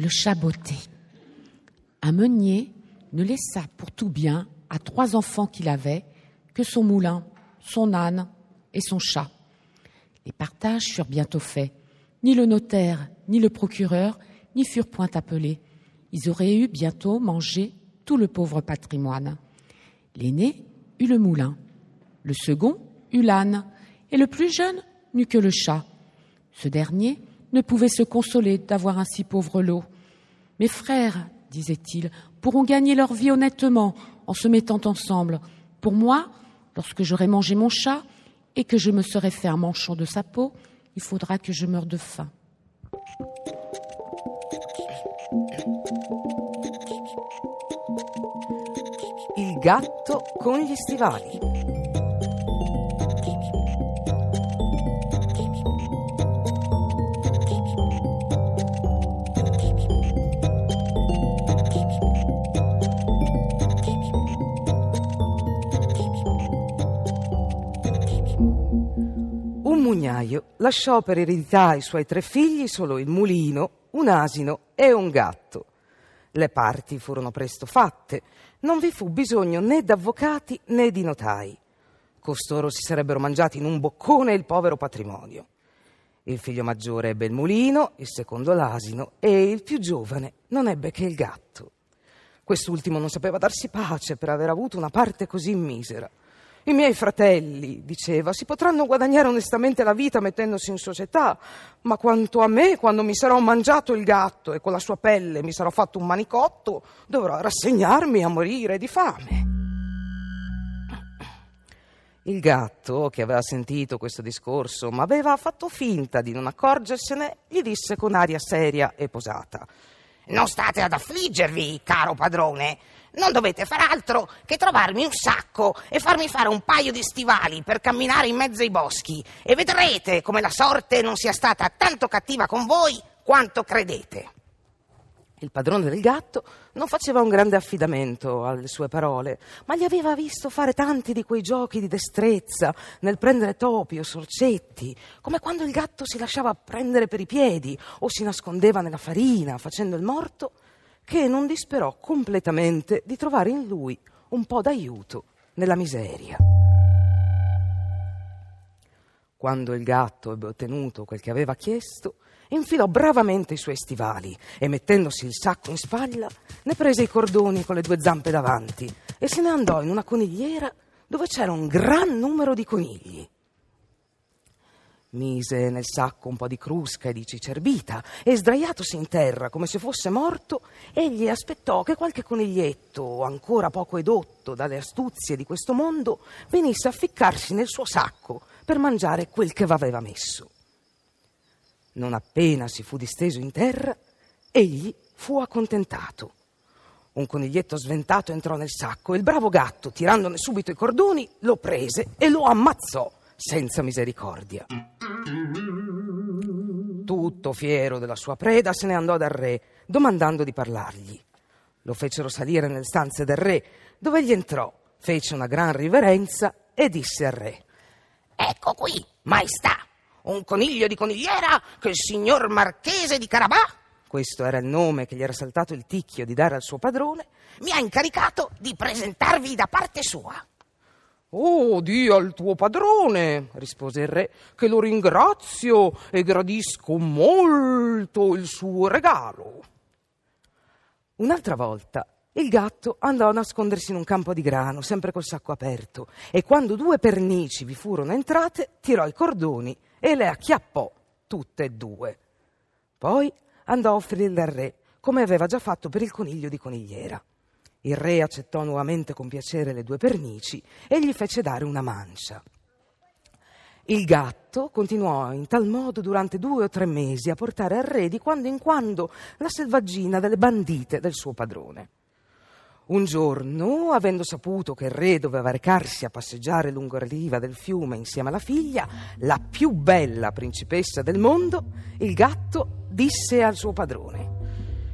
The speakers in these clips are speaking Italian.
le chat botté. Un meunier ne laissa pour tout bien à trois enfants qu'il avait que son moulin, son âne et son chat. Les partages furent bientôt faits. Ni le notaire, ni le procureur n'y furent point appelés. Ils auraient eu bientôt mangé tout le pauvre patrimoine. L'aîné eut le moulin, le second eut l'âne, et le plus jeune n'eut que le chat. Ce dernier ne pouvait se consoler d'avoir un si pauvre lot. Mes frères, disait-il, pourront gagner leur vie honnêtement en se mettant ensemble. Pour moi, lorsque j'aurai mangé mon chat et que je me serai fait un manchon de sa peau, il faudra que je meure de faim. Il gatto con gli stivali. Mugnaio lasciò per eredità ai suoi tre figli solo il mulino, un asino e un gatto. Le parti furono presto fatte, non vi fu bisogno né d'avvocati né di notai. Costoro si sarebbero mangiati in un boccone il povero patrimonio. Il figlio maggiore ebbe il mulino, il secondo l'asino e il più giovane non ebbe che il gatto. Quest'ultimo non sapeva darsi pace per aver avuto una parte così misera. I miei fratelli, diceva, si potranno guadagnare onestamente la vita mettendosi in società, ma quanto a me, quando mi sarò mangiato il gatto e con la sua pelle mi sarò fatto un manicotto, dovrò rassegnarmi a morire di fame. Il gatto, che aveva sentito questo discorso, ma aveva fatto finta di non accorgersene, gli disse con aria seria e posata. Non state ad affliggervi, caro padrone. Non dovete far altro che trovarmi un sacco e farmi fare un paio di stivali per camminare in mezzo ai boschi e vedrete come la sorte non sia stata tanto cattiva con voi quanto credete. Il padrone del gatto non faceva un grande affidamento alle sue parole, ma gli aveva visto fare tanti di quei giochi di destrezza nel prendere topi o sorcetti, come quando il gatto si lasciava prendere per i piedi o si nascondeva nella farina facendo il morto, che non disperò completamente di trovare in lui un po' d'aiuto nella miseria. Quando il gatto ebbe ottenuto quel che aveva chiesto, infilò bravamente i suoi stivali e mettendosi il sacco in spalla ne prese i cordoni con le due zampe davanti e se ne andò in una conigliera dove c'era un gran numero di conigli. Mise nel sacco un po' di crusca e di cicerbita e sdraiatosi in terra come se fosse morto, egli aspettò che qualche coniglietto, ancora poco edotto dalle astuzie di questo mondo, venisse a ficcarsi nel suo sacco per mangiare quel che aveva messo. Non appena si fu disteso in terra, egli fu accontentato. Un coniglietto sventato entrò nel sacco e il bravo gatto, tirandone subito i cordoni, lo prese e lo ammazzò senza misericordia. Tutto fiero della sua preda, se ne andò dal re, domandando di parlargli. Lo fecero salire nelle stanze del re, dove egli entrò, fece una gran riverenza e disse al re: Ecco qui, maestà, un coniglio di conigliera che il signor marchese di Carabà, questo era il nome che gli era saltato il ticchio di dare al suo padrone, mi ha incaricato di presentarvi da parte sua. Oh, di al tuo padrone, rispose il re, che lo ringrazio e gradisco molto il suo regalo. Un'altra volta il gatto andò a nascondersi in un campo di grano, sempre col sacco aperto, e quando due pernici vi furono entrate, tirò i cordoni e le acchiappò tutte e due. Poi andò a offrirle al re, come aveva già fatto per il coniglio di conigliera. Il re accettò nuovamente con piacere le due pernici e gli fece dare una mancia. Il gatto continuò in tal modo durante due o tre mesi a portare al re di quando in quando la selvaggina delle bandite del suo padrone. Un giorno, avendo saputo che il re doveva recarsi a passeggiare lungo la riva del fiume insieme alla figlia, la più bella principessa del mondo, il gatto disse al suo padrone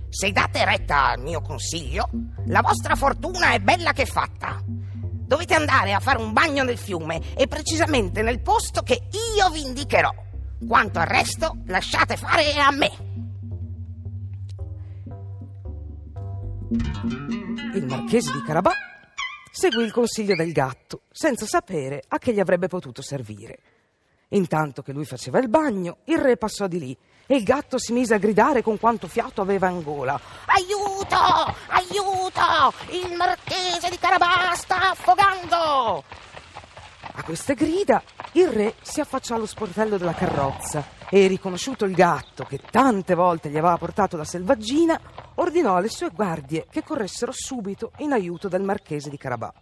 se date retta al mio consiglio, la vostra fortuna è bella che fatta. Dovete andare a fare un bagno nel fiume e precisamente nel posto che io vi indicherò. Quanto al resto, lasciate fare a me. Il marchese di Carabà seguì il consiglio del gatto, senza sapere a che gli avrebbe potuto servire. Intanto che lui faceva il bagno, il re passò di lì e il gatto si mise a gridare con quanto fiato aveva in gola. Aiuto! Aiuto! Il marchese di Carabà sta affogando! A queste grida il re si affacciò allo sportello della carrozza e, riconosciuto il gatto che tante volte gli aveva portato la selvaggina, ordinò alle sue guardie che corressero subito in aiuto del marchese di Carabà.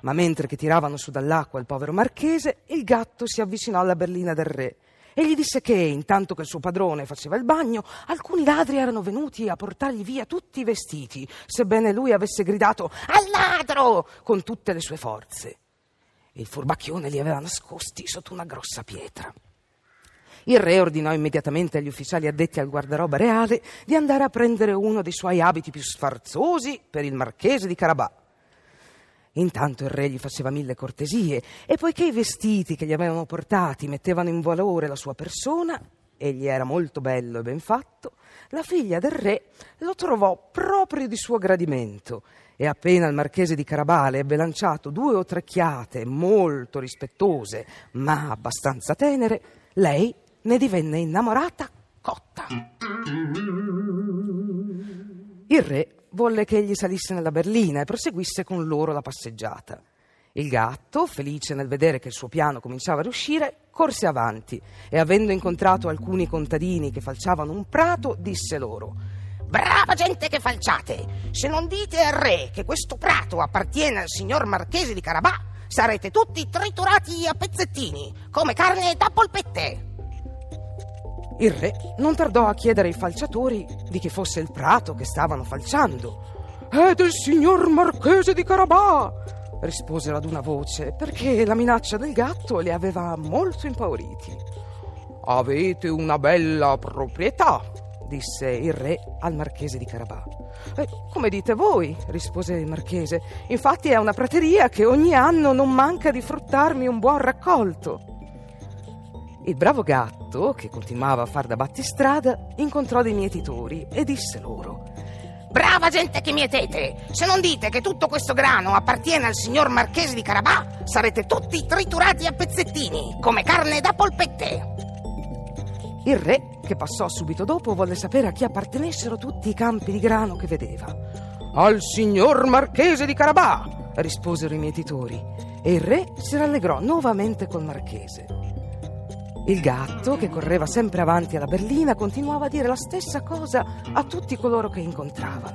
Ma mentre che tiravano su dall'acqua il povero marchese, il gatto si avvicinò alla berlina del re e gli disse che, intanto che il suo padrone faceva il bagno, alcuni ladri erano venuti a portargli via tutti i vestiti, sebbene lui avesse gridato al ladro con tutte le sue forze il furbacchione li aveva nascosti sotto una grossa pietra. Il re ordinò immediatamente agli ufficiali addetti al guardaroba reale di andare a prendere uno dei suoi abiti più sfarzosi per il marchese di Carabà. Intanto il re gli faceva mille cortesie e poiché i vestiti che gli avevano portati mettevano in valore la sua persona, egli era molto bello e ben fatto, la figlia del re lo trovò proprio di suo gradimento e appena il marchese di Carabale ebbe lanciato due o tre chiate molto rispettose ma abbastanza tenere, lei ne divenne innamorata cotta. Il re volle che egli salisse nella berlina e proseguisse con loro la passeggiata. Il gatto, felice nel vedere che il suo piano cominciava a riuscire, corse avanti e avendo incontrato alcuni contadini che falciavano un prato, disse loro Brava gente che falciate! Se non dite al re che questo prato appartiene al signor marchese di Carabà, sarete tutti triturati a pezzettini, come carne da polpette. Il re non tardò a chiedere ai falciatori di chi fosse il prato che stavano falciando. È del signor marchese di Carabà! risposero ad una voce, perché la minaccia del gatto li aveva molto impauriti. Avete una bella proprietà, disse il re al marchese di Carabà. Eh, come dite voi, rispose il marchese. Infatti è una prateria che ogni anno non manca di fruttarmi un buon raccolto. Il bravo gatto, che continuava a far da battistrada, incontrò dei mietitori e disse loro: Brava gente che mietete! Se non dite che tutto questo grano appartiene al signor marchese di Carabà, sarete tutti triturati a pezzettini, come carne da polpette. Il re, che passò subito dopo, volle sapere a chi appartenessero tutti i campi di grano che vedeva. Al signor marchese di Carabà, risposero i mietitori, e il re si rallegrò nuovamente col marchese. Il gatto, che correva sempre avanti alla berlina, continuava a dire la stessa cosa a tutti coloro che incontrava.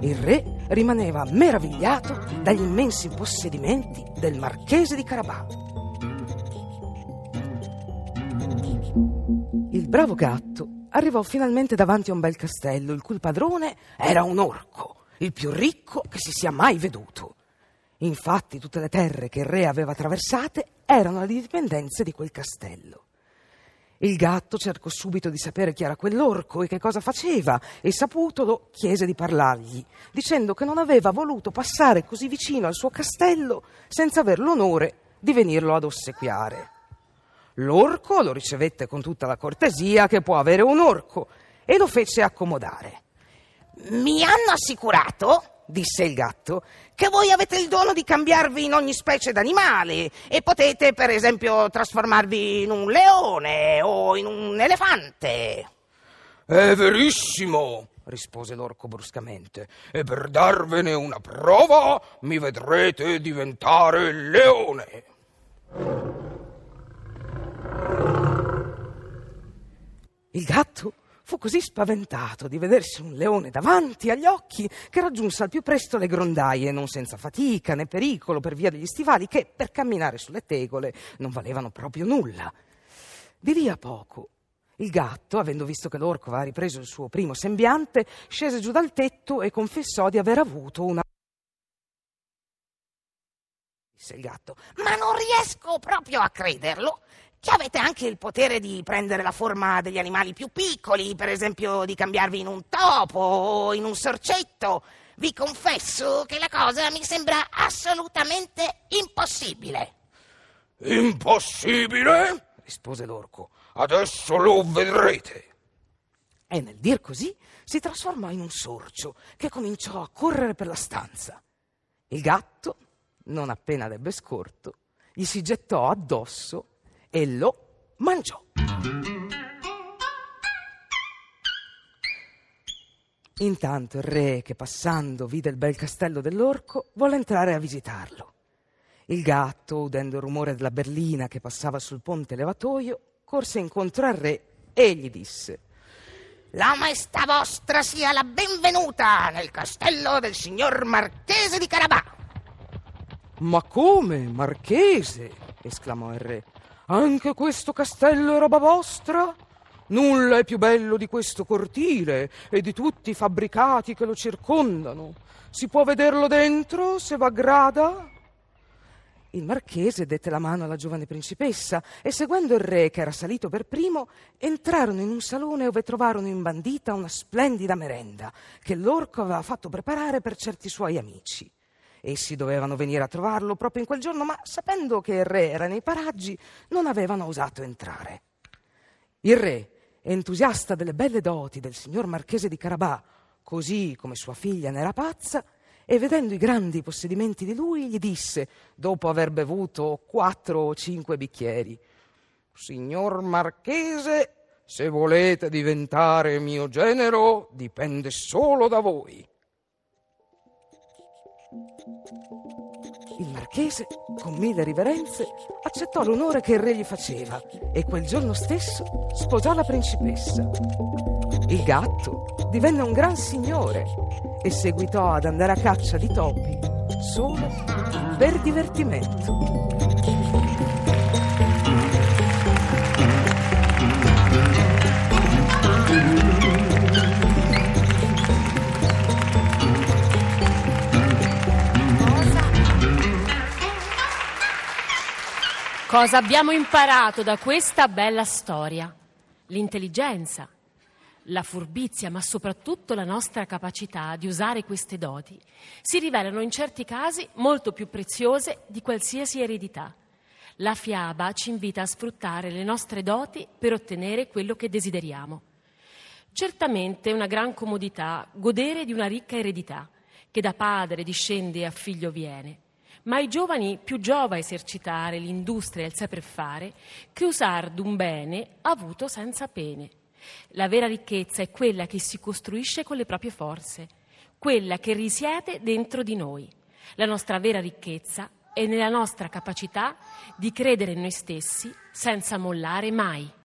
Il re rimaneva meravigliato dagli immensi possedimenti del marchese di Carabà. Il bravo gatto arrivò finalmente davanti a un bel castello, il cui padrone era un orco, il più ricco che si sia mai veduto. Infatti tutte le terre che il re aveva attraversate erano le dipendenze di quel castello. Il gatto cercò subito di sapere chi era quell'orco e che cosa faceva, e saputolo chiese di parlargli, dicendo che non aveva voluto passare così vicino al suo castello senza aver l'onore di venirlo ad ossequiare. L'orco lo ricevette con tutta la cortesia che può avere un orco e lo fece accomodare. Mi hanno assicurato, disse il gatto, che voi avete il dono di cambiarvi in ogni specie d'animale e potete, per esempio, trasformarvi in un leone o in un elefante. È verissimo, rispose l'orco bruscamente, e per darvene una prova mi vedrete diventare leone. Il gatto fu così spaventato di vedersi un leone davanti agli occhi che raggiunse al più presto le grondaie, non senza fatica né pericolo per via degli stivali che per camminare sulle tegole non valevano proprio nulla. Di lì a poco il gatto, avendo visto che l'orco aveva ripreso il suo primo sembiante, scese giù dal tetto e confessò di aver avuto una disse il gatto. Ma non riesco proprio a crederlo che avete anche il potere di prendere la forma degli animali più piccoli, per esempio di cambiarvi in un topo o in un sorcetto. Vi confesso che la cosa mi sembra assolutamente impossibile. Impossibile? rispose l'orco. Adesso lo vedrete. E nel dir così si trasformò in un sorcio che cominciò a correre per la stanza. Il gatto, non appena l'ebbe scorto, gli si gettò addosso e lo mangiò. Intanto il re, che passando vide il bel castello dell'orco, volle entrare a visitarlo. Il gatto, udendo il rumore della berlina che passava sul ponte levatoio, corse incontro al re e gli disse La maestà vostra sia la benvenuta nel castello del signor Marchese di Carabà. Ma come, marchese? esclamò il re. Anche questo castello è roba vostra? Nulla è più bello di questo cortile e di tutti i fabbricati che lo circondano. Si può vederlo dentro, se v'aggrada? Il marchese dette la mano alla giovane principessa e seguendo il re, che era salito per primo, entrarono in un salone dove trovarono imbandita una splendida merenda che l'orco aveva fatto preparare per certi suoi amici. Essi dovevano venire a trovarlo proprio in quel giorno, ma sapendo che il re era nei paraggi, non avevano osato entrare. Il re, entusiasta delle belle doti del signor marchese di Carabà, così come sua figlia n'era pazza, e vedendo i grandi possedimenti di lui, gli disse, dopo aver bevuto quattro o cinque bicchieri, Signor Marchese, se volete diventare mio genero, dipende solo da voi. Il marchese, con mille riverenze, accettò l'onore che il re gli faceva e quel giorno stesso sposò la principessa. Il gatto divenne un gran signore e seguitò ad andare a caccia di topi solo per divertimento. Cosa abbiamo imparato da questa bella storia? L'intelligenza, la furbizia, ma soprattutto la nostra capacità di usare queste doti si rivelano in certi casi molto più preziose di qualsiasi eredità. La fiaba ci invita a sfruttare le nostre doti per ottenere quello che desideriamo. Certamente è una gran comodità godere di una ricca eredità che da padre discende e a figlio viene ma ai giovani più giova esercitare l'industria e il saper fare che usar d'un bene avuto senza pene. La vera ricchezza è quella che si costruisce con le proprie forze, quella che risiede dentro di noi. La nostra vera ricchezza è nella nostra capacità di credere in noi stessi senza mollare mai.